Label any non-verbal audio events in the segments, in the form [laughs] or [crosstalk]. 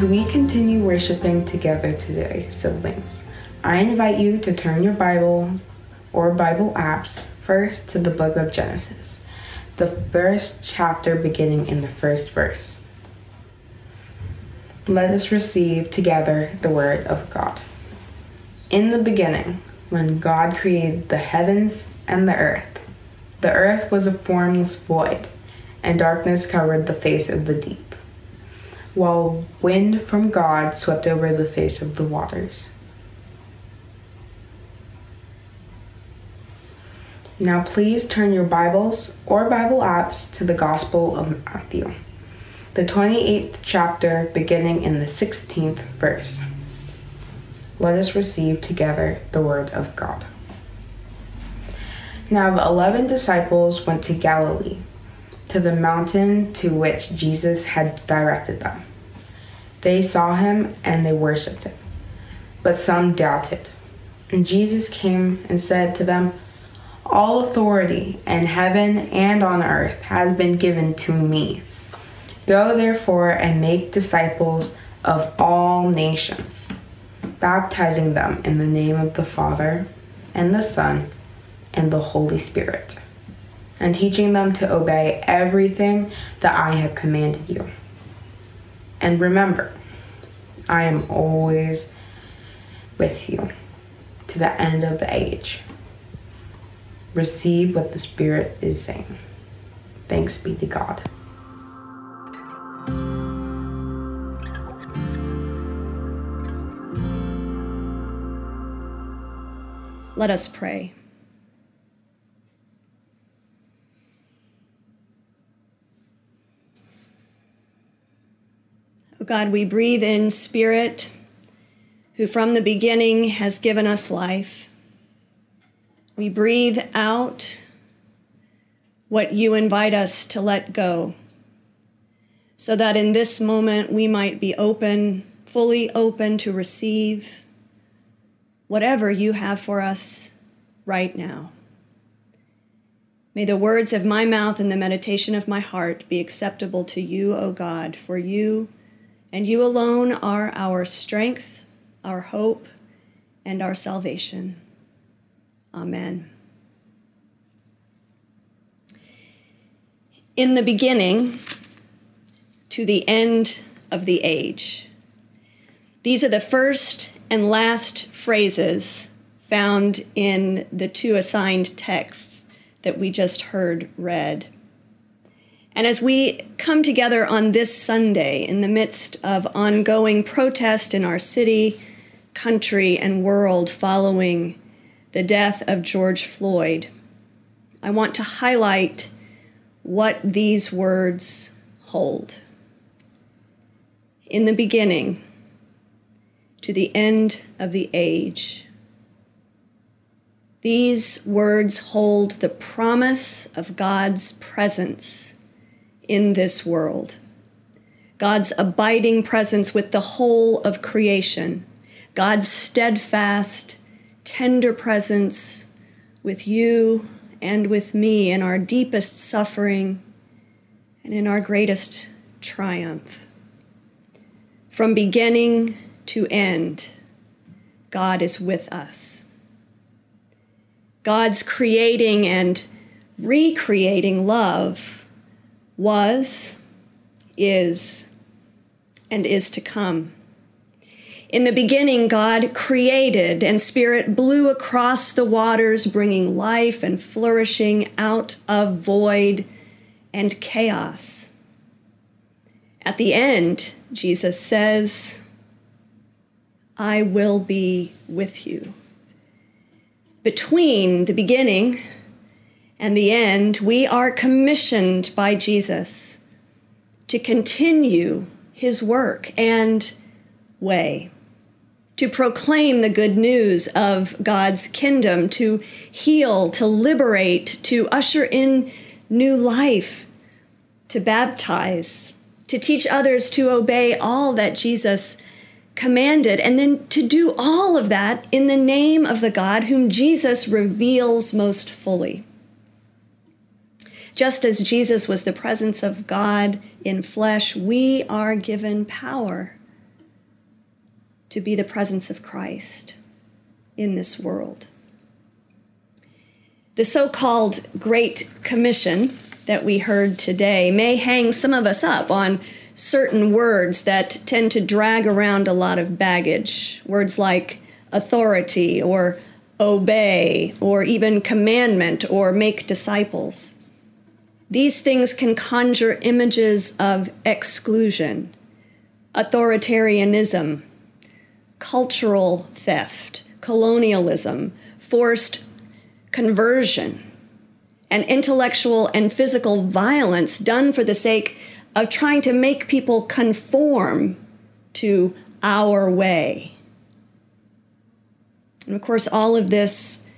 As we continue worshiping together today, siblings, I invite you to turn your Bible or Bible apps first to the book of Genesis, the first chapter beginning in the first verse. Let us receive together the word of God. In the beginning, when God created the heavens and the earth, the earth was a formless void, and darkness covered the face of the deep, while wind from God swept over the face of the waters. Now, please turn your Bibles or Bible apps to the Gospel of Matthew, the 28th chapter, beginning in the 16th verse. Let us receive together the Word of God. Now, the eleven disciples went to Galilee, to the mountain to which Jesus had directed them. They saw him and they worshipped him, but some doubted. And Jesus came and said to them, all authority in heaven and on earth has been given to me. Go therefore and make disciples of all nations, baptizing them in the name of the Father and the Son and the Holy Spirit, and teaching them to obey everything that I have commanded you. And remember, I am always with you to the end of the age receive what the Spirit is saying. Thanks be to God. Let us pray. God, we breathe in Spirit, who from the beginning has given us life. We breathe out what you invite us to let go, so that in this moment we might be open, fully open to receive whatever you have for us right now. May the words of my mouth and the meditation of my heart be acceptable to you, O God, for you and you alone are our strength, our hope, and our salvation. Amen. In the beginning, to the end of the age. These are the first and last phrases found in the two assigned texts that we just heard read. And as we come together on this Sunday in the midst of ongoing protest in our city, country, and world following the death of George Floyd, I want to highlight what these words hold. In the beginning, to the end of the age. These words hold the promise of God's presence in this world, God's abiding presence with the whole of creation, God's steadfast tender presence with you and with me in our deepest suffering and in our greatest triumph. From beginning to end, God is with us. God's creating and recreating love was, is, and is to come. In the beginning, God created, and Spirit blew across the waters, bringing life and flourishing out of void and chaos. At the end, Jesus says, I will be with you. Between the beginning and the end, we are commissioned by Jesus to continue his work and way to proclaim the good news of God's kingdom, to heal, to liberate, to usher in new life, to baptize, to teach others to obey all that Jesus commanded, and then to do all of that in the name of the God whom Jesus reveals most fully. Just as Jesus was the presence of God in flesh, we are given power to be the presence of Christ in this world. The so called Great Commission that we heard today may hang some of us up on certain words that tend to drag around a lot of baggage. Words like authority or obey or even commandment or make disciples. These things can conjure images of exclusion, authoritarianism, cultural theft, colonialism, forced conversion, and intellectual and physical violence done for the sake of trying to make people conform to our way. And of course, all of this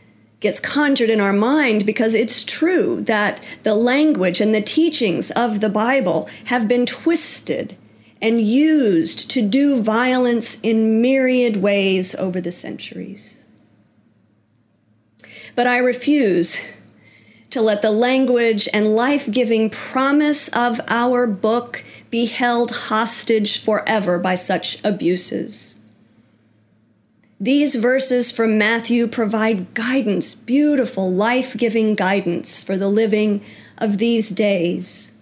gets conjured in our mind because it's true that the language and the teachings of the Bible have been twisted and used to do violence in myriad ways over the centuries. But I refuse to let the language and life giving promise of our book be held hostage forever by such abuses. These verses from Matthew provide guidance, beautiful, life giving guidance for the living of these days.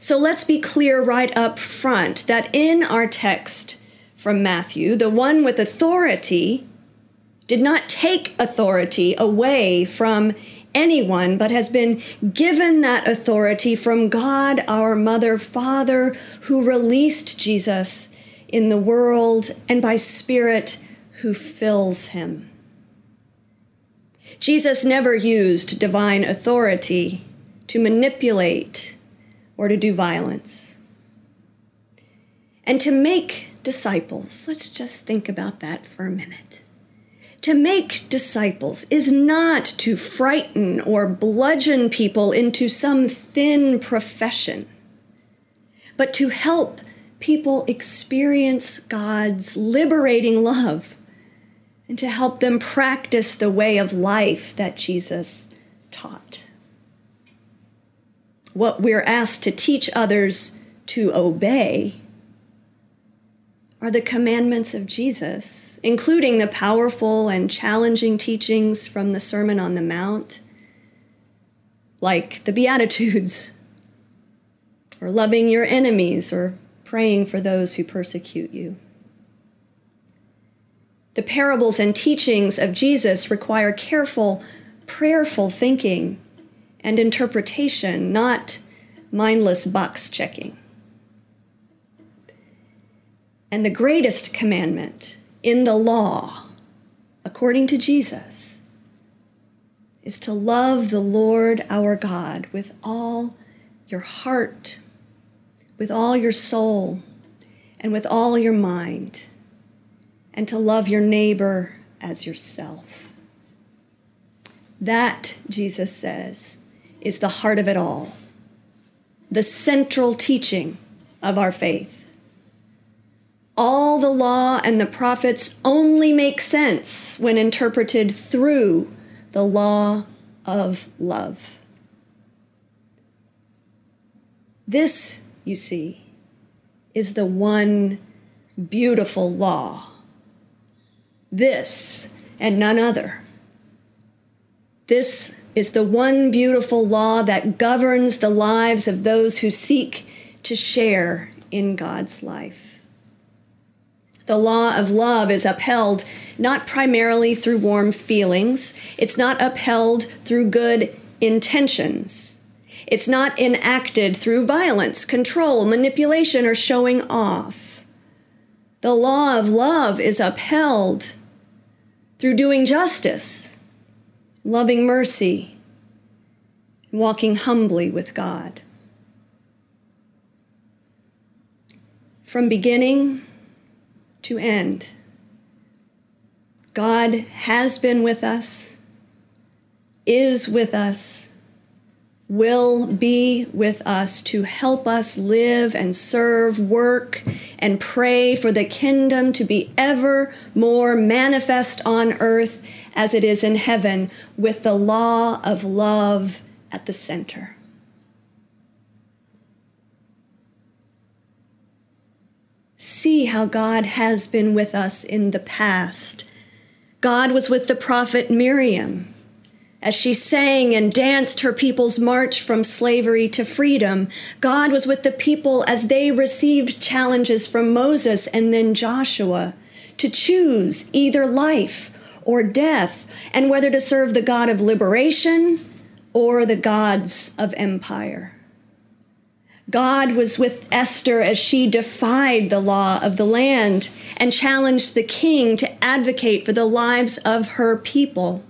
So let's be clear right up front that in our text from Matthew, the one with authority did not take authority away from anyone, but has been given that authority from God, our Mother, Father, who released Jesus in the world and by Spirit who fills him. Jesus never used divine authority to manipulate or to do violence. And to make disciples, let's just think about that for a minute. To make disciples is not to frighten or bludgeon people into some thin profession, but to help people experience God's liberating love and to help them practice the way of life that Jesus taught. What we're asked to teach others to obey are the commandments of Jesus, including the powerful and challenging teachings from the Sermon on the Mount, like the Beatitudes, or loving your enemies, or praying for those who persecute you. The parables and teachings of Jesus require careful, prayerful thinking and interpretation, not mindless box checking. And the greatest commandment in the law, according to Jesus, is to love the Lord our God with all your heart, with all your soul, and with all your mind, and to love your neighbor as yourself. That, Jesus says, is the heart of it all, the central teaching of our faith all the law and the prophets only make sense when interpreted through the law of love. This, you see, is the one beautiful law. This and none other. This is the one beautiful law that governs the lives of those who seek to share in God's life. The law of love is upheld not primarily through warm feelings, it's not upheld through good intentions. It's not enacted through violence, control, manipulation, or showing off. The law of love is upheld through doing justice, loving mercy, walking humbly with God. From beginning to end. God has been with us, is with us, will be with us to help us live and serve, work, and pray for the kingdom to be ever more manifest on earth as it is in heaven, with the law of love at the center. see how God has been with us in the past. God was with the prophet Miriam as she sang and danced her people's march from slavery to freedom. God was with the people as they received challenges from Moses and then Joshua to choose either life or death and whether to serve the God of liberation or the gods of empire. God was with Esther as she defied the law of the land and challenged the king to advocate for the lives of her people.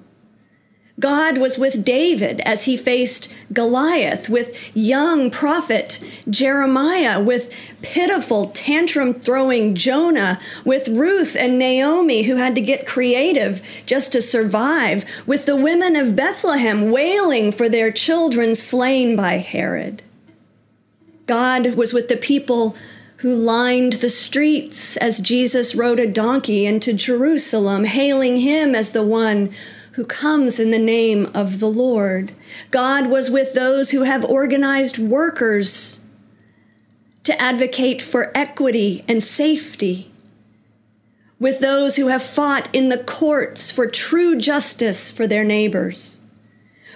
God was with David as he faced Goliath, with young prophet Jeremiah, with pitiful tantrum throwing Jonah, with Ruth and Naomi who had to get creative just to survive, with the women of Bethlehem wailing for their children slain by Herod. God was with the people who lined the streets as Jesus rode a donkey into Jerusalem, hailing him as the one who comes in the name of the Lord. God was with those who have organized workers to advocate for equity and safety, with those who have fought in the courts for true justice for their neighbors.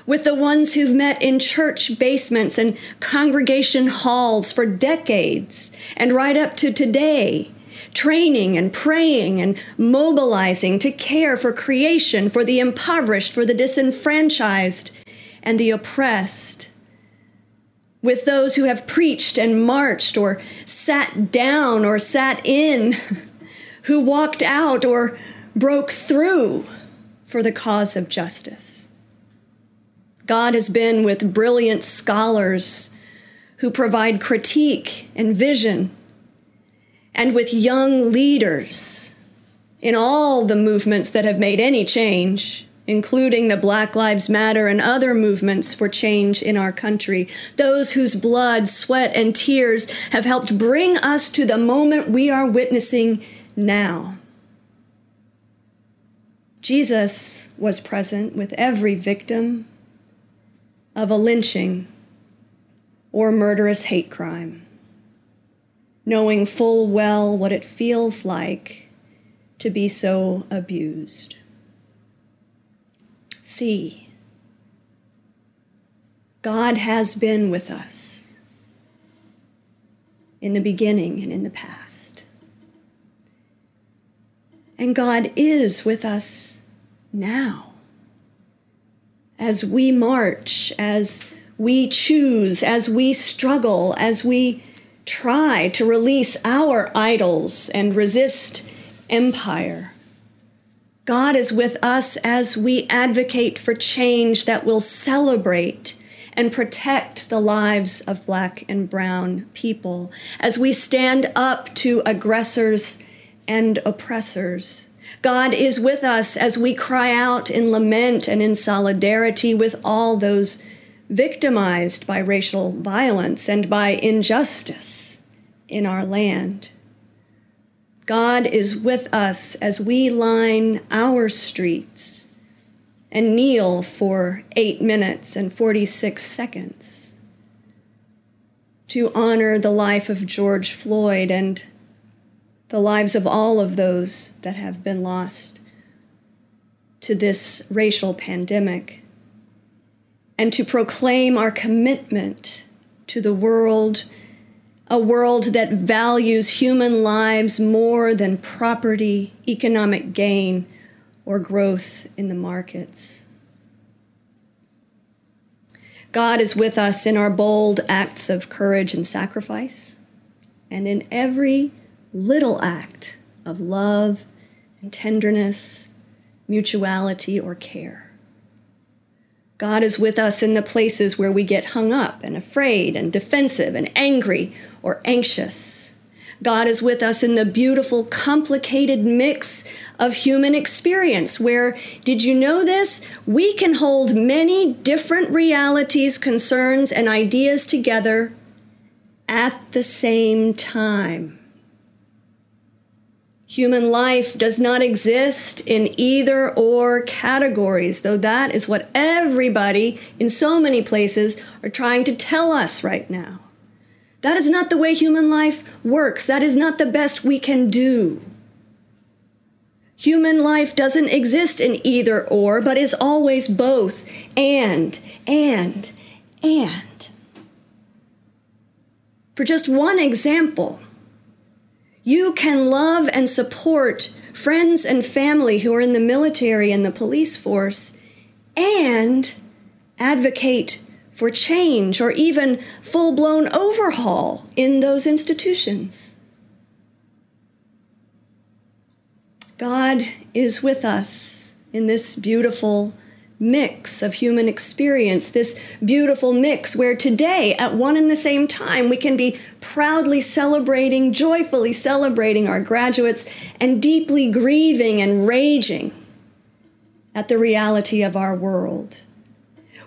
With the ones who've met in church basements and congregation halls for decades and right up to today, training and praying and mobilizing to care for creation, for the impoverished, for the disenfranchised and the oppressed. With those who have preached and marched or sat down or sat in, [laughs] who walked out or broke through for the cause of justice. God has been with brilliant scholars who provide critique and vision, and with young leaders in all the movements that have made any change, including the Black Lives Matter and other movements for change in our country, those whose blood, sweat, and tears have helped bring us to the moment we are witnessing now. Jesus was present with every victim of a lynching or murderous hate crime, knowing full well what it feels like to be so abused. See, God has been with us in the beginning and in the past. And God is with us now as we march, as we choose, as we struggle, as we try to release our idols and resist empire. God is with us as we advocate for change that will celebrate and protect the lives of Black and Brown people, as we stand up to aggressors and oppressors God is with us as we cry out in lament and in solidarity with all those victimized by racial violence and by injustice in our land. God is with us as we line our streets and kneel for eight minutes and 46 seconds to honor the life of George Floyd and the lives of all of those that have been lost to this racial pandemic, and to proclaim our commitment to the world, a world that values human lives more than property, economic gain, or growth in the markets. God is with us in our bold acts of courage and sacrifice, and in every little act of love and tenderness, mutuality, or care. God is with us in the places where we get hung up and afraid and defensive and angry or anxious. God is with us in the beautiful, complicated mix of human experience where, did you know this? We can hold many different realities, concerns, and ideas together at the same time. Human life does not exist in either or categories, though that is what everybody in so many places are trying to tell us right now. That is not the way human life works. That is not the best we can do. Human life doesn't exist in either or, but is always both and, and, and. For just one example, you can love and support friends and family who are in the military and the police force and advocate for change or even full blown overhaul in those institutions. God is with us in this beautiful mix of human experience, this beautiful mix where today, at one and the same time, we can be proudly celebrating, joyfully celebrating our graduates, and deeply grieving and raging at the reality of our world.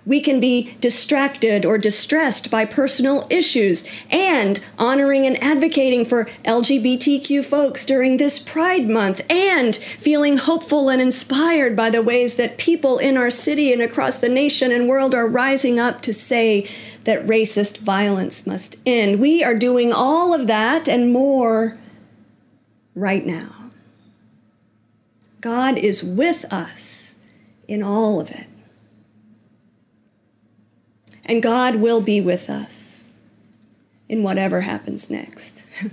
We can be distracted or distressed by personal issues and honoring and advocating for LGBTQ folks during this Pride Month and feeling hopeful and inspired by the ways that people in our city and across the nation and world are rising up to say that racist violence must end. We are doing all of that and more right now. God is with us in all of it. And God will be with us in whatever happens next. [laughs]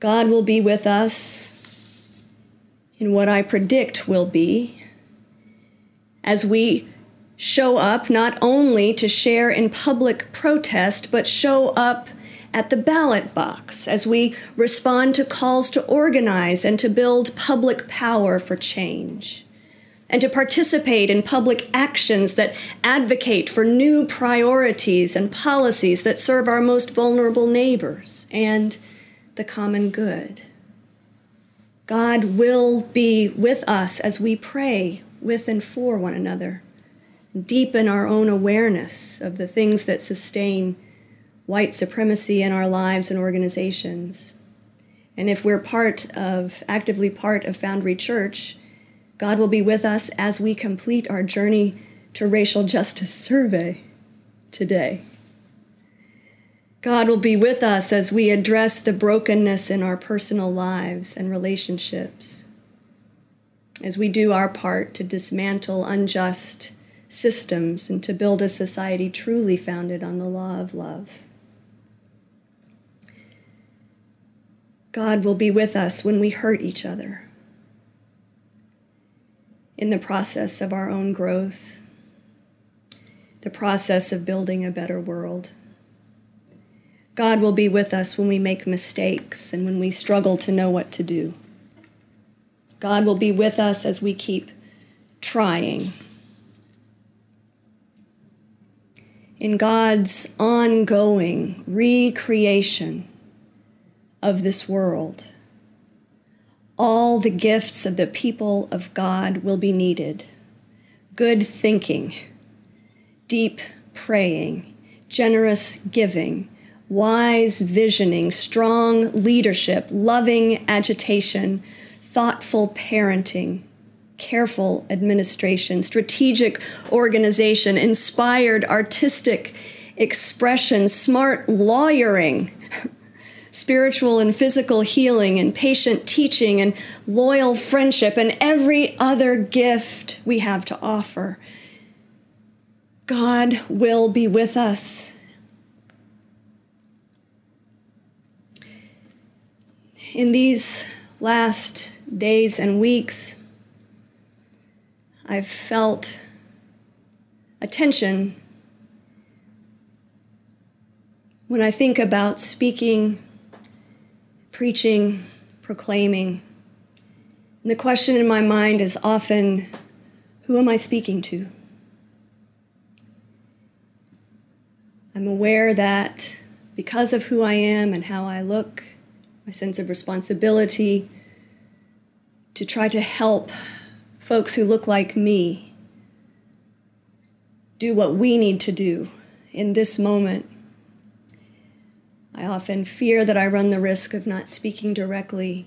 God will be with us in what I predict will be as we show up not only to share in public protest, but show up at the ballot box as we respond to calls to organize and to build public power for change and to participate in public actions that advocate for new priorities and policies that serve our most vulnerable neighbors and the common good. God will be with us as we pray with and for one another, deepen our own awareness of the things that sustain white supremacy in our lives and organizations. And if we're part of, actively part of Foundry Church, God will be with us as we complete our journey to racial justice survey today. God will be with us as we address the brokenness in our personal lives and relationships, as we do our part to dismantle unjust systems and to build a society truly founded on the law of love. God will be with us when we hurt each other in the process of our own growth, the process of building a better world. God will be with us when we make mistakes and when we struggle to know what to do. God will be with us as we keep trying. In God's ongoing recreation of this world, all the gifts of the people of God will be needed. Good thinking, deep praying, generous giving, wise visioning, strong leadership, loving agitation, thoughtful parenting, careful administration, strategic organization, inspired artistic expression, smart lawyering spiritual and physical healing and patient teaching and loyal friendship and every other gift we have to offer. God will be with us. In these last days and weeks, I've felt a tension when I think about speaking preaching, proclaiming. And the question in my mind is often who am I speaking to? I'm aware that because of who I am and how I look, my sense of responsibility to try to help folks who look like me do what we need to do in this moment I often fear that I run the risk of not speaking directly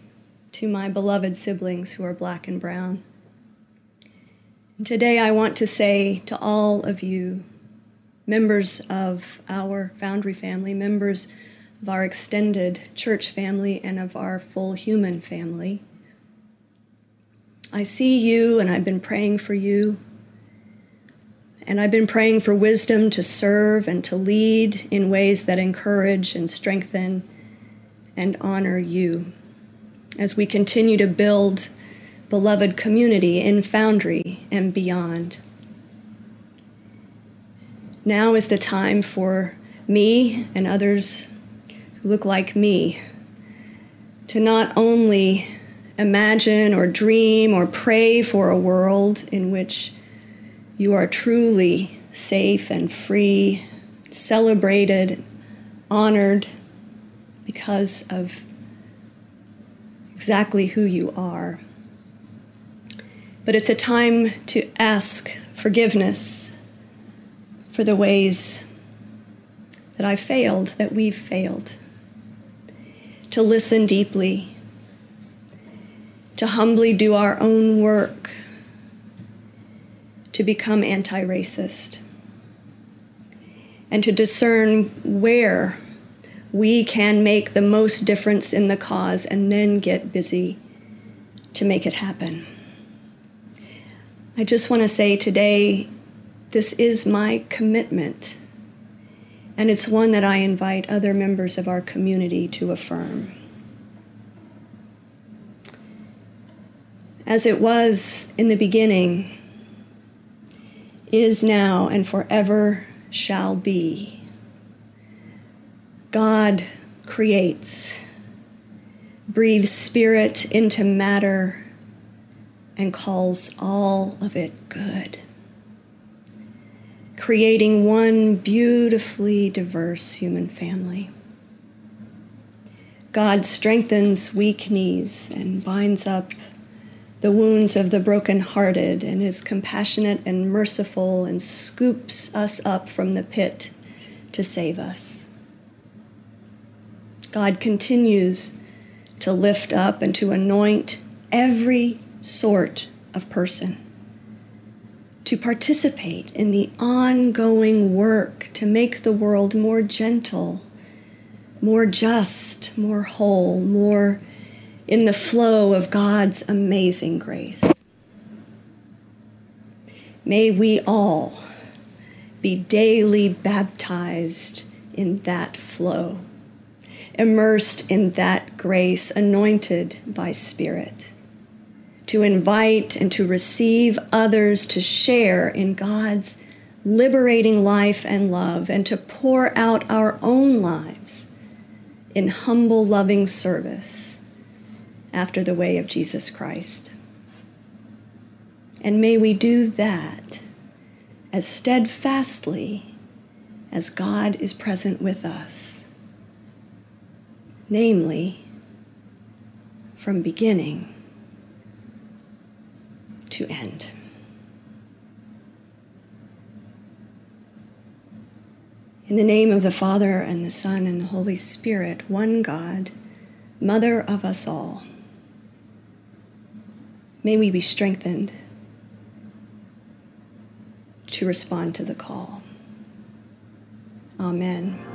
to my beloved siblings who are black and brown. And today I want to say to all of you, members of our Foundry family, members of our extended church family, and of our full human family. I see you, and I've been praying for you. And I've been praying for wisdom to serve and to lead in ways that encourage and strengthen and honor you as we continue to build beloved community in Foundry and beyond. Now is the time for me and others who look like me to not only imagine or dream or pray for a world in which you are truly safe and free, celebrated, honored because of exactly who you are. But it's a time to ask forgiveness for the ways that I failed, that we've failed, to listen deeply, to humbly do our own work, to become anti racist, and to discern where we can make the most difference in the cause and then get busy to make it happen. I just want to say today this is my commitment, and it's one that I invite other members of our community to affirm. As it was in the beginning, is now, and forever shall be. God creates, breathes spirit into matter, and calls all of it good creating one beautifully diverse human family. God strengthens weak knees and binds up the wounds of the brokenhearted and is compassionate and merciful and scoops us up from the pit to save us. God continues to lift up and to anoint every sort of person to participate in the ongoing work to make the world more gentle, more just, more whole, more in the flow of God's amazing grace. May we all be daily baptized in that flow, immersed in that grace, anointed by Spirit to invite and to receive others to share in God's liberating life and love, and to pour out our own lives in humble, loving service after the way of Jesus Christ. And may we do that as steadfastly as God is present with us, namely, from beginning to end. In the name of the Father, and the Son, and the Holy Spirit, one God, Mother of us all, may we be strengthened to respond to the call. Amen.